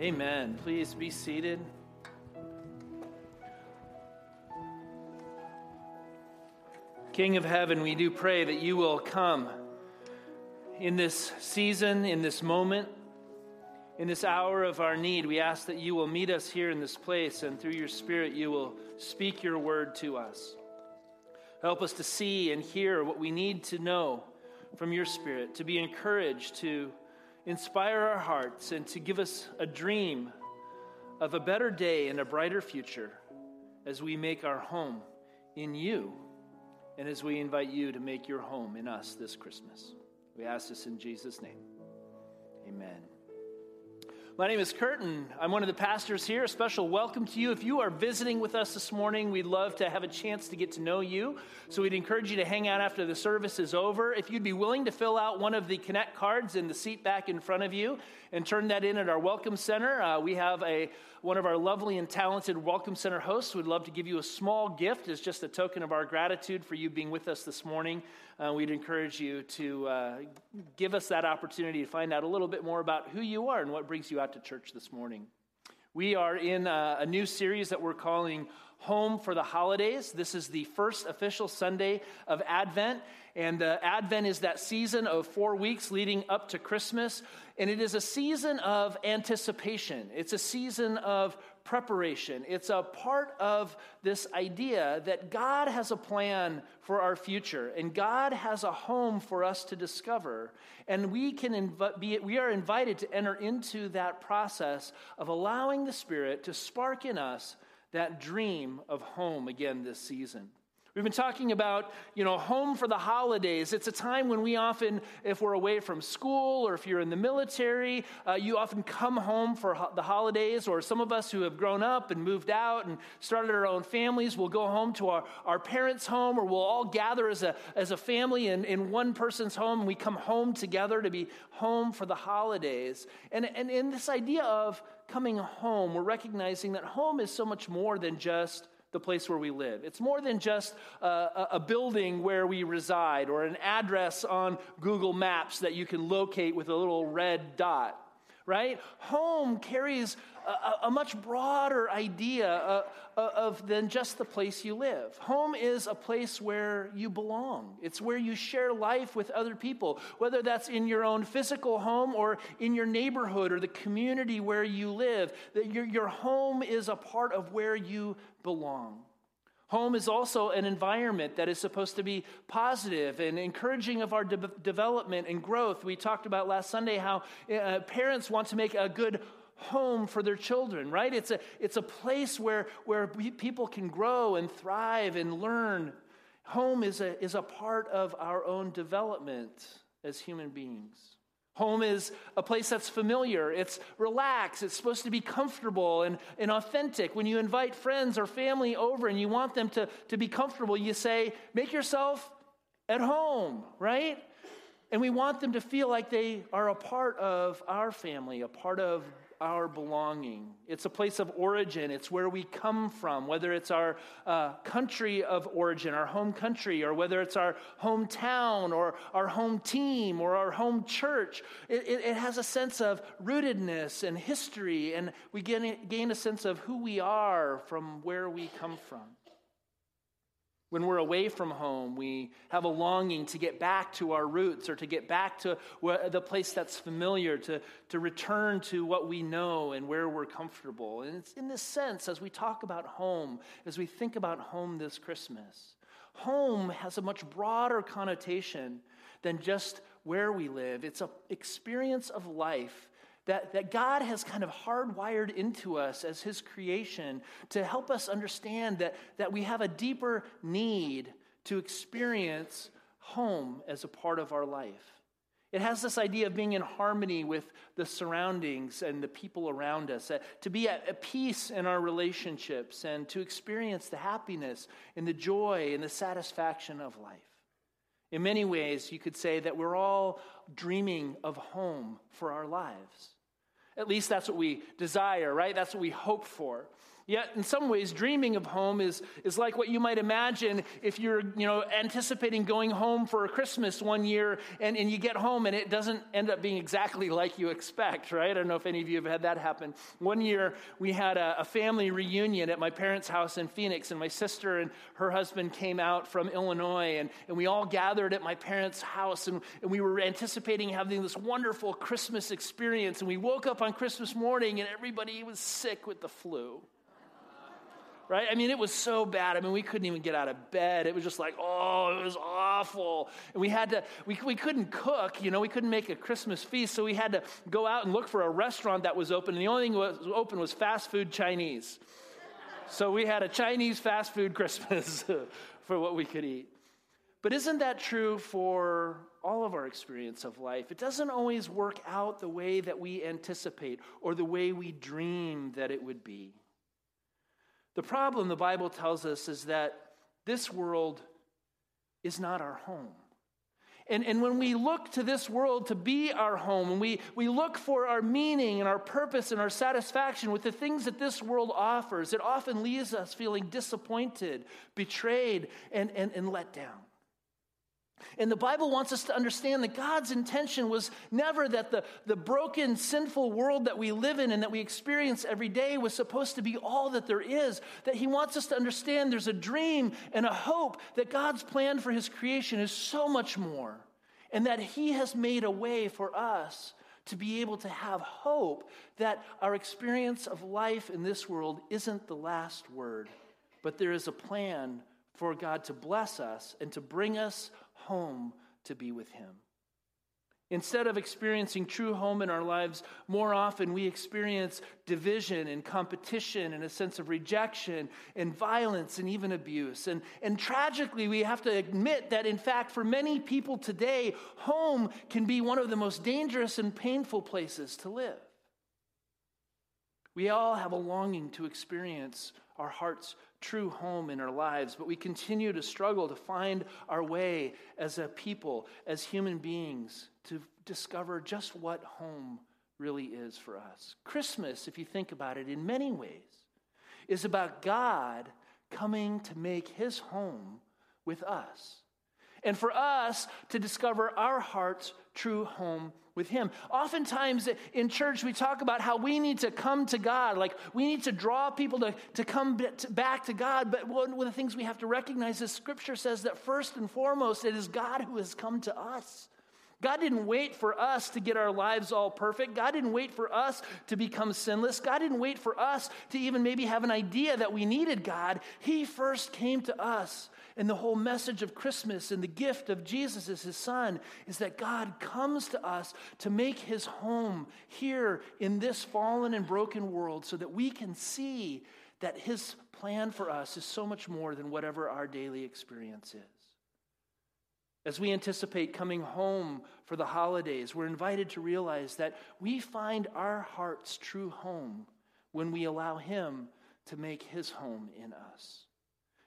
Amen. Please be seated. King of heaven, we do pray that you will come in this season, in this moment, in this hour of our need. We ask that you will meet us here in this place, and through your Spirit, you will speak your word to us. Help us to see and hear what we need to know from your Spirit, to be encouraged, to inspire our hearts, and to give us a dream of a better day and a brighter future as we make our home in you and as we invite you to make your home in us this Christmas. We ask this in Jesus' name. Amen. My name is Curtin. I'm one of the pastors here. A special welcome to you. If you are visiting with us this morning, we'd love to have a chance to get to know you. So we'd encourage you to hang out after the service is over. If you'd be willing to fill out one of the Connect cards in the seat back in front of you and turn that in at our Welcome Center, uh, we have a one of our lovely and talented Welcome Center hosts would love to give you a small gift as just a token of our gratitude for you being with us this morning. Uh, we'd encourage you to uh, give us that opportunity to find out a little bit more about who you are and what brings you out to church this morning. We are in a, uh, a new series that we're calling Home for the Holidays. This is the first official Sunday of Advent. And uh, Advent is that season of four weeks leading up to Christmas. And it is a season of anticipation, it's a season of preparation. It's a part of this idea that God has a plan for our future and God has a home for us to discover. And we, can inv- be, we are invited to enter into that process of allowing the Spirit to spark in us that dream of home again this season. We've been talking about, you know, home for the holidays. It's a time when we often, if we're away from school or if you're in the military, uh, you often come home for ho- the holidays. Or some of us who have grown up and moved out and started our own families will go home to our, our parents' home or we'll all gather as a, as a family in, in one person's home we come home together to be home for the holidays. And, and in this idea of coming home, we're recognizing that home is so much more than just the place where we live. It's more than just a, a, building where we reside or an address on Google Maps that you can locate with a little red dot right? Home carries a, a much broader idea uh, uh, of than just the place you live. Home is a place where you belong. It's where you share life with other people, whether that's in your own physical home or in your neighborhood or the community where you live. That your, your home is a part of where you belong. Home is also an environment that is supposed to be positive and encouraging of our de- development and growth. We talked about last Sunday how uh, parents want to make a good home for their children, right? It's a, it's a place where, where people can grow and thrive and learn. Home is a, is a part of our own development as human beings. Home is a place that's familiar, it's relaxed, it's supposed to be comfortable and, and authentic. When you invite friends or family over and you want them to, to be comfortable, you say, make yourself at home, right? And we want them to feel like they are a part of our family, a part of our belonging. It's a place of origin. It's where we come from, whether it's our uh, country of origin, our home country, or whether it's our hometown, or our home team, or our home church. It, it, it has a sense of rootedness and history, and we gain, gain a sense of who we are from where we come from. When we're away from home, we have a longing to get back to our roots or to get back to the place that's familiar, to, to return to what we know and where we're comfortable. And it's in this sense, as we talk about home, as we think about home this Christmas, home has a much broader connotation than just where we live. It's an experience of life that, that God has kind of hardwired into us as His creation to help us understand that, that we have a deeper need to experience home as a part of our life. It has this idea of being in harmony with the surroundings and the people around us, to be at peace in our relationships, and to experience the happiness and the joy and the satisfaction of life. In many ways, you could say that we're all dreaming of home for our lives. At least that's what we desire, right? That's what we hope for. Yet, in some ways, dreaming of home is, is like what you might imagine if you're you know, anticipating going home for Christmas one year and, and you get home and it doesn't end up being exactly like you expect, right? I don't know if any of you have had that happen. One year, we had a, a family reunion at my parents' house in Phoenix, and my sister and her husband came out from Illinois, and, and we all gathered at my parents' house, and, and we were anticipating having this wonderful Christmas experience. And we woke up on Christmas morning, and everybody was sick with the flu right? I mean, it was so bad. I mean, we couldn't even get out of bed. It was just like, oh, it was awful. And we had to, we, we couldn't cook, you know, we couldn't make a Christmas feast. So we had to go out and look for a restaurant that was open. And the only thing that was open was fast food Chinese. So we had a Chinese fast food Christmas for what we could eat. But isn't that true for all of our experience of life? It doesn't always work out the way that we anticipate or the way we dream that it would be. The problem, the Bible tells us, is that this world is not our home. And, and when we look to this world to be our home, and we, we look for our meaning and our purpose and our satisfaction with the things that this world offers, it often leaves us feeling disappointed, betrayed, and, and, and let down. And the Bible wants us to understand that God's intention was never that the, the broken, sinful world that we live in and that we experience every day was supposed to be all that there is. That He wants us to understand there's a dream and a hope that God's plan for His creation is so much more. And that He has made a way for us to be able to have hope that our experience of life in this world isn't the last word, but there is a plan for God to bless us and to bring us home to be with Him. Instead of experiencing true home in our lives, more often we experience division and competition and a sense of rejection and violence and even abuse. And, and tragically, we have to admit that, in fact, for many people today, home can be one of the most dangerous and painful places to live. We all have a longing to experience our heart's true home in our lives, but we continue to struggle to find our way as a people, as human beings, to discover just what home really is for us. Christmas, if you think about it, in many ways, is about God coming to make his home with us. And for us to discover our heart's true home with Him. Oftentimes in church, we talk about how we need to come to God, like we need to draw people to, to come back to God. But one of the things we have to recognize is Scripture says that first and foremost, it is God who has come to us. God didn't wait for us to get our lives all perfect. God didn't wait for us to become sinless. God didn't wait for us to even maybe have an idea that we needed God. He first came to us and the whole message of Christmas and the gift of Jesus as his son is that God comes to us to make his home here in this fallen and broken world so that we can see that his plan for us is so much more than whatever our daily experience is. As we anticipate coming home for the holidays, we're invited to realize that we find our heart's true home when we allow Him to make His home in us.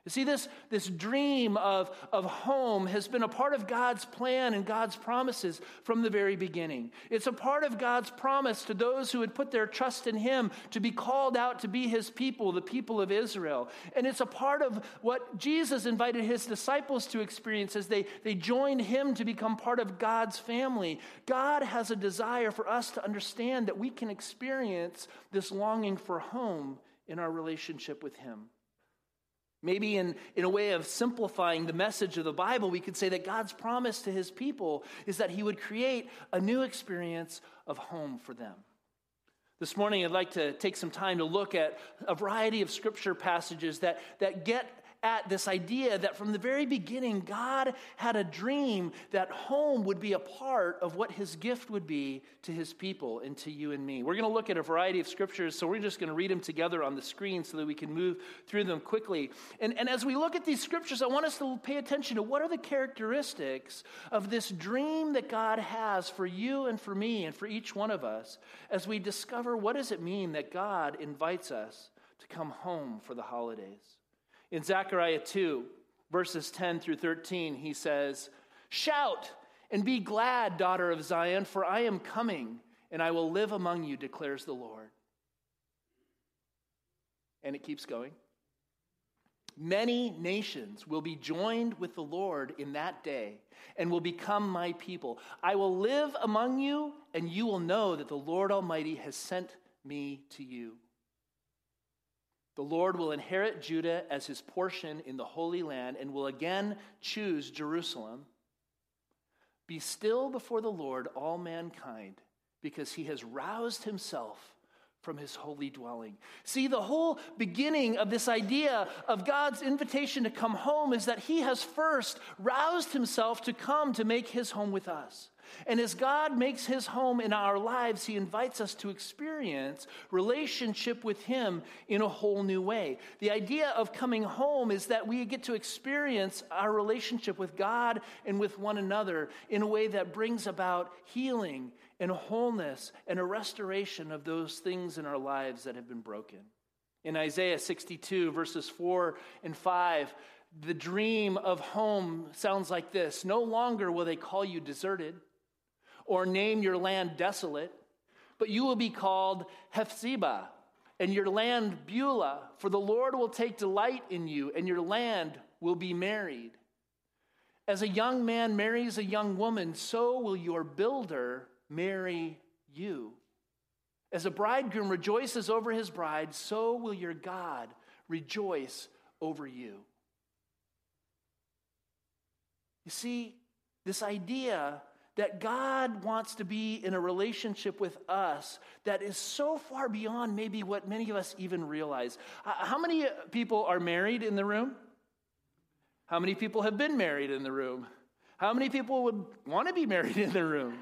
You see, this, this dream of, of home has been a part of God's plan and God's promises from the very beginning. It's a part of God's promise to those who had put their trust in Him to be called out to be His people, the people of Israel. And it's a part of what Jesus invited His disciples to experience as they, they joined Him to become part of God's family. God has a desire for us to understand that we can experience this longing for home in our relationship with Him. Maybe, in, in a way of simplifying the message of the Bible, we could say that God's promise to his people is that he would create a new experience of home for them. This morning, I'd like to take some time to look at a variety of scripture passages that, that get at this idea that from the very beginning, God had a dream that home would be a part of what his gift would be to his people and to you and me. We're going to look at a variety of scriptures, so we're just going to read them together on the screen so that we can move through them quickly. And, and as we look at these scriptures, I want us to pay attention to what are the characteristics of this dream that God has for you and for me and for each one of us as we discover what does it mean that God invites us to come home for the holidays. In Zechariah 2, verses 10 through 13, he says, Shout and be glad, daughter of Zion, for I am coming, and I will live among you, declares the Lord. And it keeps going. Many nations will be joined with the Lord in that day and will become my people. I will live among you, and you will know that the Lord Almighty has sent me to you. The Lord will inherit Judah as his portion in the Holy Land and will again choose Jerusalem. Be still before the Lord, all mankind, because he has roused himself from his holy dwelling. See, the whole beginning of this idea of God's invitation to come home is that he has first roused himself to come to make his home with us. And as God makes his home in our lives, he invites us to experience relationship with him in a whole new way. The idea of coming home is that we get to experience our relationship with God and with one another in a way that brings about healing and wholeness and a restoration of those things in our lives that have been broken. In Isaiah 62, verses 4 and 5, the dream of home sounds like this No longer will they call you deserted or name your land desolate, but you will be called Hephzibah, and your land Beulah, for the Lord will take delight in you, and your land will be married. As a young man marries a young woman, so will your builder marry you. As a bridegroom rejoices over his bride, so will your God rejoice over you. You see, this idea that God wants to be in a relationship with us that is so far beyond maybe what many of us even realize. Uh, how many people are married in the room? How many people have been married in the room? How many people would want to be married in the room?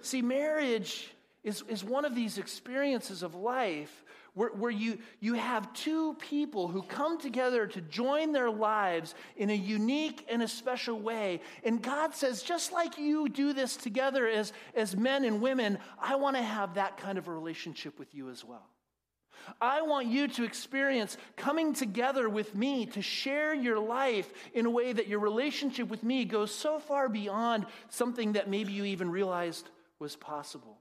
See, marriage is, is one of these experiences of life where, where you, you have two people who come together to join their lives in a unique and a special way. And God says, just like you do this together as, as men and women, I want to have that kind of a relationship with you as well. I want you to experience coming together with me to share your life in a way that your relationship with me goes so far beyond something that maybe you even realized was possible.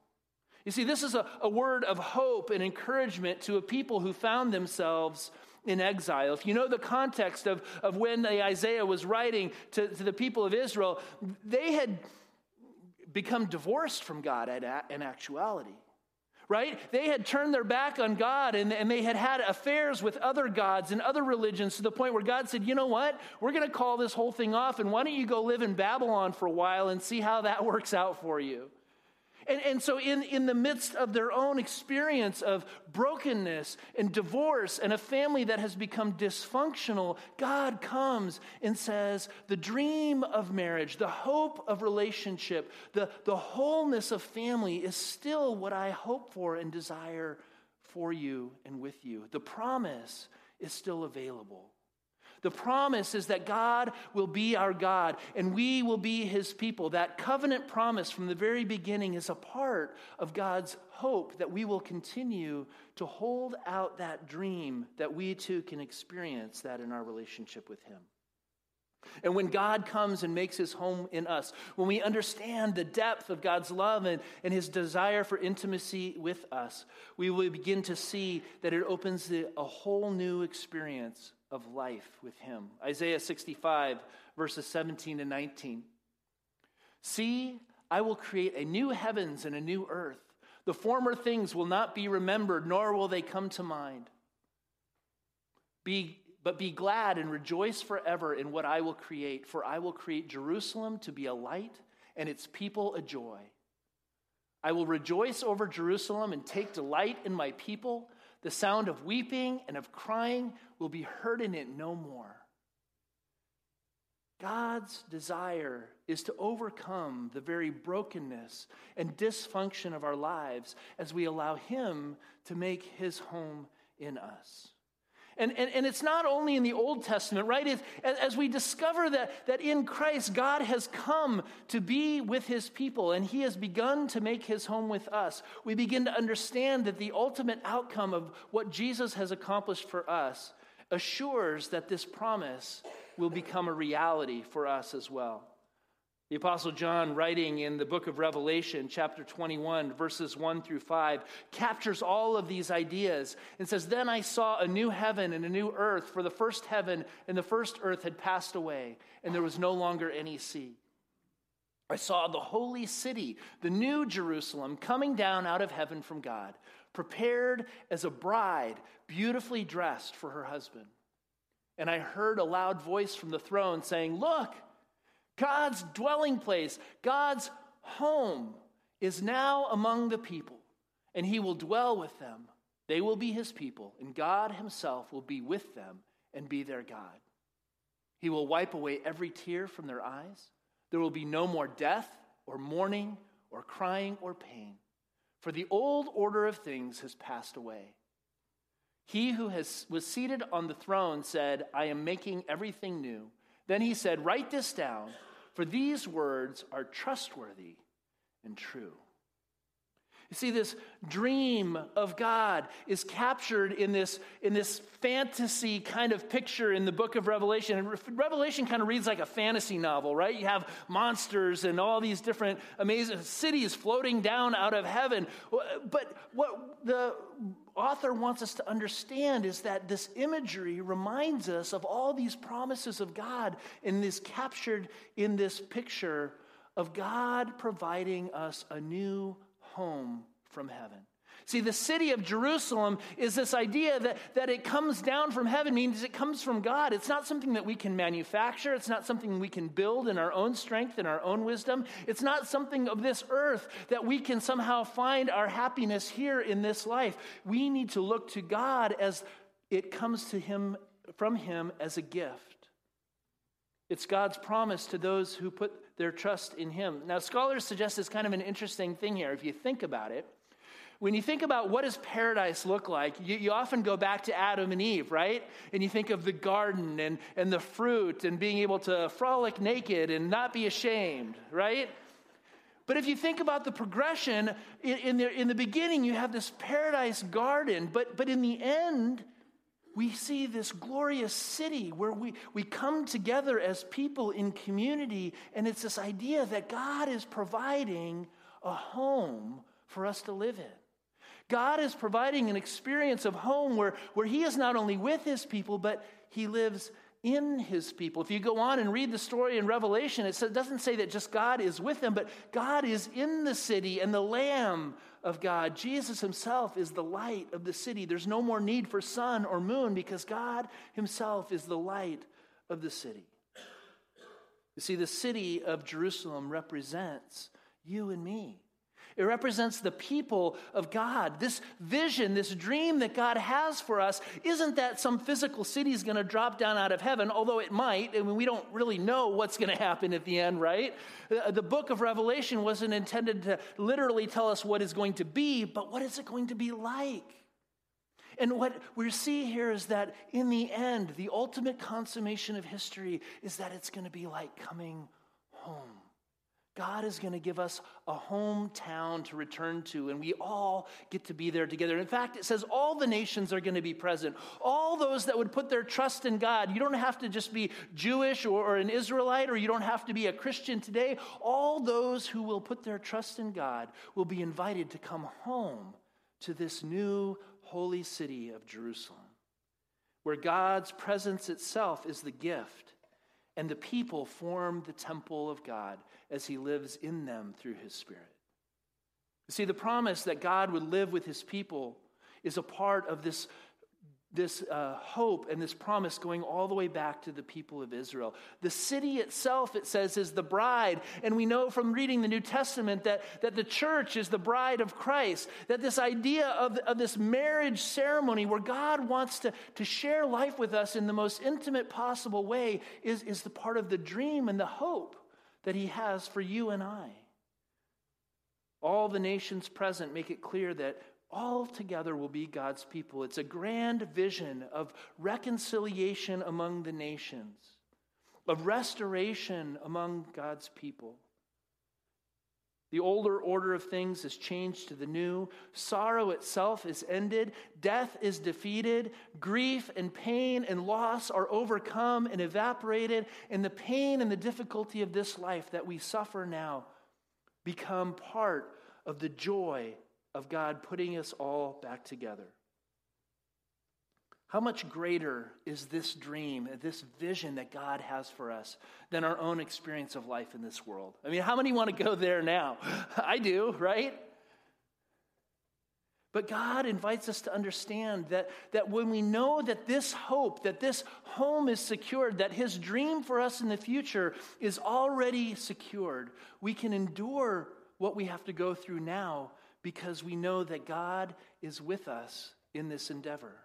You see, this is a, a word of hope and encouragement to a people who found themselves in exile. If you know the context of, of when Isaiah was writing to, to the people of Israel, they had become divorced from God in actuality. Right? They had turned their back on God and, and they had had affairs with other gods and other religions to the point where God said, you know what? We're going to call this whole thing off, and why don't you go live in Babylon for a while and see how that works out for you? And, and so, in, in the midst of their own experience of brokenness and divorce and a family that has become dysfunctional, God comes and says, The dream of marriage, the hope of relationship, the, the wholeness of family is still what I hope for and desire for you and with you. The promise is still available. The promise is that God will be our God and we will be his people. That covenant promise from the very beginning is a part of God's hope that we will continue to hold out that dream that we too can experience that in our relationship with him. And when God comes and makes his home in us, when we understand the depth of God's love and, and his desire for intimacy with us, we will begin to see that it opens the, a whole new experience of life with him. Isaiah 65, verses 17 and 19. See, I will create a new heavens and a new earth. The former things will not be remembered, nor will they come to mind. Be, but be glad and rejoice forever in what I will create, for I will create Jerusalem to be a light and its people a joy. I will rejoice over Jerusalem and take delight in my people. The sound of weeping and of crying will be heard in it no more. God's desire is to overcome the very brokenness and dysfunction of our lives as we allow Him to make His home in us. And, and, and it's not only in the Old Testament, right? It's, as we discover that, that in Christ, God has come to be with his people and he has begun to make his home with us, we begin to understand that the ultimate outcome of what Jesus has accomplished for us assures that this promise will become a reality for us as well. The Apostle John, writing in the book of Revelation, chapter 21, verses 1 through 5, captures all of these ideas and says, Then I saw a new heaven and a new earth, for the first heaven and the first earth had passed away, and there was no longer any sea. I saw the holy city, the new Jerusalem, coming down out of heaven from God, prepared as a bride, beautifully dressed for her husband. And I heard a loud voice from the throne saying, Look, God's dwelling place, God's home is now among the people, and he will dwell with them. They will be his people, and God himself will be with them and be their God. He will wipe away every tear from their eyes. There will be no more death, or mourning, or crying, or pain, for the old order of things has passed away. He who has, was seated on the throne said, I am making everything new. Then he said, Write this down for these words are trustworthy and true. You see, this dream of God is captured in this, in this fantasy kind of picture in the book of Revelation. And Revelation kind of reads like a fantasy novel, right? You have monsters and all these different amazing cities floating down out of heaven. But what the author wants us to understand is that this imagery reminds us of all these promises of God and is captured in this picture of God providing us a new home from heaven. See, the city of Jerusalem is this idea that, that it comes down from heaven, means it comes from God. It's not something that we can manufacture. It's not something we can build in our own strength and our own wisdom. It's not something of this earth that we can somehow find our happiness here in this life. We need to look to God as it comes to Him from Him as a gift. It's God's promise to those who put their trust in Him. Now, scholars suggest it's kind of an interesting thing here if you think about it. When you think about what does paradise look like, you, you, often go back to Adam and Eve, right? And you think of the garden and, and the fruit and being able to frolic naked and not be ashamed, right? But if you think about the progression, in, in, the, in the beginning, you have this paradise garden, but, but in the end, we see this glorious city where we, we come together as people in community, and it's this idea that God is providing a home for us to live in. God is providing an experience of home where, where He is not only with His people, but He lives in His people. If you go on and read the story in Revelation, it doesn't say that just God is with them, but God is in the city and the Lamb of God. Jesus Himself is the light of the city. There's no more need for sun or moon because God Himself is the light of the city. You see, the city of Jerusalem represents you and me. It represents the people of God. This vision, this dream that God has for us, isn't that some physical city is going to drop down out of heaven, although it might. I mean, we don't really know what's going to happen at the end, right? Uh, the book of Revelation wasn't intended to literally tell us what is going to be, but what is it going to be like? And what we see here is that in the end, the ultimate consummation of history is that it's going to be like coming home. God is going to give us a hometown to return to, and we all get to be there together. In fact, it says all the nations are going to be present. All those that would put their trust in God. You don't have to just be Jewish or, or an Israelite, or you don't have to be a Christian today. All those who will put their trust in God will be invited to come home to this new holy city of Jerusalem, where God's presence itself is the gift and the people form the temple of God as he lives in them through his Spirit. See, the promise that God would live with his people is a part of this this uh, hope and this promise going all the way back to the people of Israel. The city itself, it says, is the bride. And we know from reading the New Testament that, that the church is the bride of Christ. That this idea of, of this marriage ceremony where God wants to, to share life with us in the most intimate possible way is, is the part of the dream and the hope that He has for you and I. All the nations present make it clear that all together will be God's people. It's a grand vision of reconciliation among the nations, of restoration among God's people. The older order of things is changed to the new. Sorrow itself is ended. Death is defeated. Grief and pain and loss are overcome and evaporated. And the pain and the difficulty of this life that we suffer now become part of the joy of God putting us all back together. How much greater is this dream, this vision that God has for us than our own experience of life in this world? I mean, how many want to go there now? I do, right? But God invites us to understand that, that when we know that this hope, that this home is secured, that His dream for us in the future is already secured, we can endure what we have to go through now because we know that God is with us in this endeavor.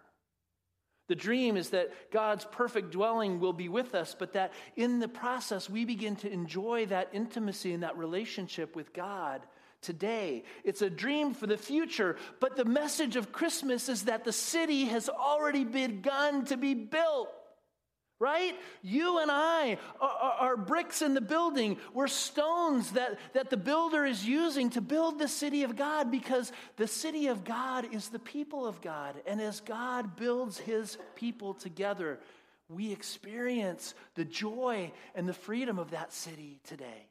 The dream is that God's perfect dwelling will be with us, but that in the process we begin to enjoy that intimacy and that relationship with God today. It's a dream for the future, but the message of Christmas is that the city has already begun to be built right? You and I are, are, bricks in the building. We're stones that, that the builder is using to build the city of God because the city of God is the people of God. And as God builds his people together, we experience the joy and the freedom of that city today.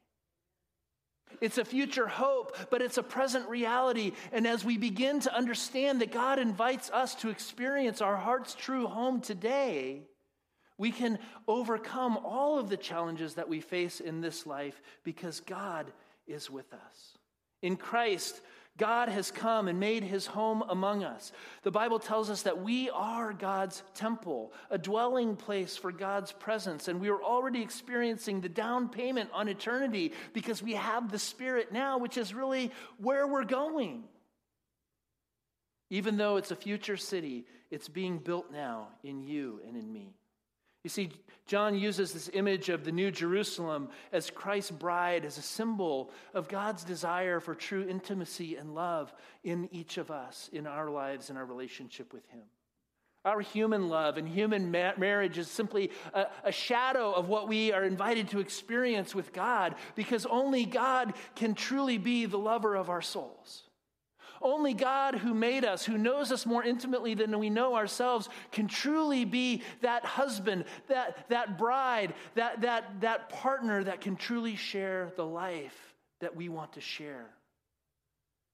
It's a future hope, but it's a present reality. And as we begin to understand that God invites us to experience our heart's true home today, we can overcome all of the challenges that we face in this life because God is with us. In Christ, God has come and made his home among us. The Bible tells us that we are God's temple, a dwelling place for God's presence, and we are already experiencing the down payment on eternity because we have the Spirit now, which is really where we're going. Even though it's a future city, it's being built now in you and in me. You see, John uses this image of the New Jerusalem as Christ's bride as a symbol of God's desire for true intimacy and love in each of us, in our lives, in our relationship with Him. Our human love and human ma- marriage is simply a, a shadow of what we are invited to experience with God because only God can truly be the lover of our souls. Only God, who made us, who knows us more intimately than we know ourselves, can truly be that husband, that, that bride, that, that, that partner that can truly share the life that we want to share.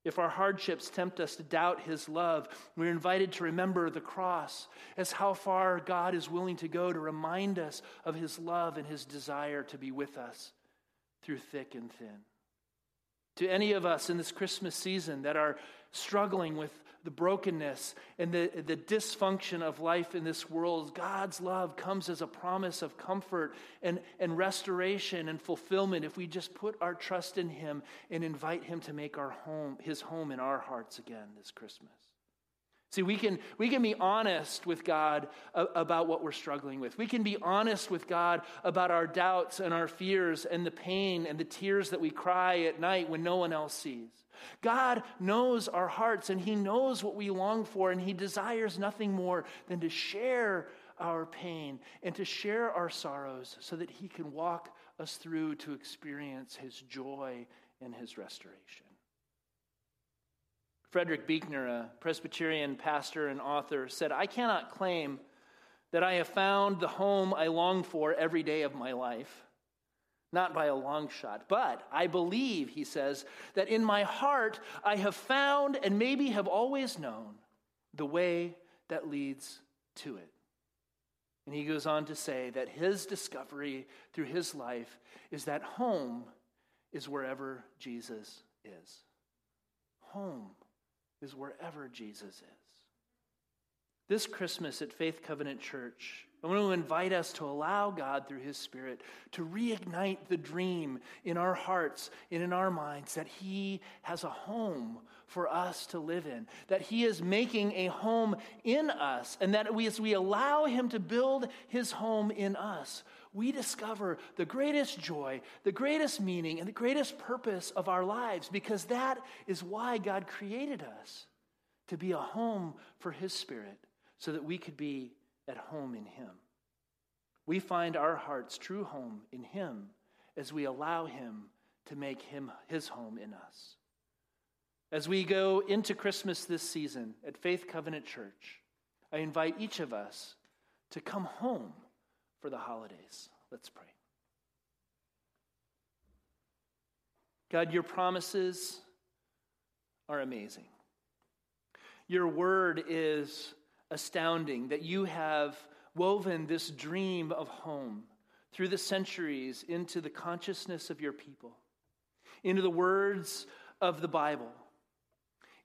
If our hardships tempt us to doubt his love, we're invited to remember the cross as how far God is willing to go to remind us of his love and his desire to be with us through thick and thin. To any of us in this Christmas season that are struggling with the brokenness and the, the dysfunction of life in this world, God's love comes as a promise of comfort and, and restoration and fulfillment if we just put our trust in Him and invite Him to make our home, His home in our hearts again this Christmas. See, we can, we can be honest with God about what we're struggling with. We can be honest with God about our doubts and our fears and the pain and the tears that we cry at night when no one else sees. God knows our hearts and He knows what we long for, and He desires nothing more than to share our pain and to share our sorrows so that He can walk us through to experience His joy and His restoration. Frederick Buechner, a Presbyterian pastor and author, said, I cannot claim that I have found the home I long for every day of my life. Not by a long shot. But I believe, he says, that in my heart I have found and maybe have always known the way that leads to it. And he goes on to say that his discovery through his life is that home is wherever Jesus is. Home is wherever Jesus is. This Christmas at Faith Covenant Church, I want to invite us to allow God through His Spirit to reignite the dream in our hearts and in our minds that He has a home for us to live in, that He is making a home in us, and that we, as we allow Him to build His home in us, we discover the greatest joy, the greatest meaning, and the greatest purpose of our lives because that is why God created us to be a home for His Spirit so that we could be at home in Him. We find our heart's true home in Him as we allow Him to make him his home in us. As we go into Christmas this season at Faith Covenant Church, I invite each of us to come home for the holidays. Let's pray. God, your promises are amazing. Your word is astounding that you have woven this dream of home through the centuries into the consciousness of your people, into the words of the Bible,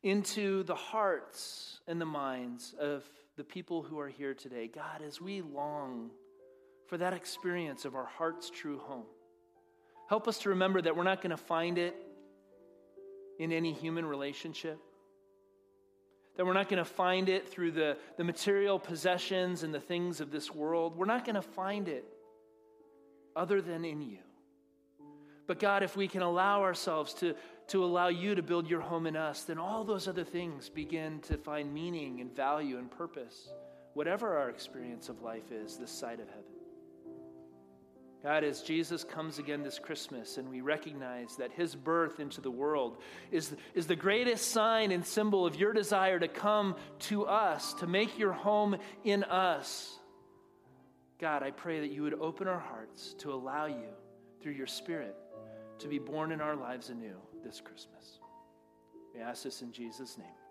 into the hearts and the minds of the people who are here today. God, as we long for that experience of our heart's true home, help us to remember that we're not going to find it in any human relationship that we're not going to find it through the, the material possessions and the things of this world. We're not going to find it other than in you. But God, if we can allow ourselves to, to allow you to build your home in us, then all those other things begin to find meaning and value and purpose, whatever our experience of life is this side of heaven. God, as Jesus comes again this Christmas and we recognize that his birth into the world is, is the greatest sign and symbol of your desire to come to us, to make your home in us. God, I pray that you would open our hearts to allow you, through your Spirit, to be born in our lives anew this Christmas. We ask this in Jesus' name.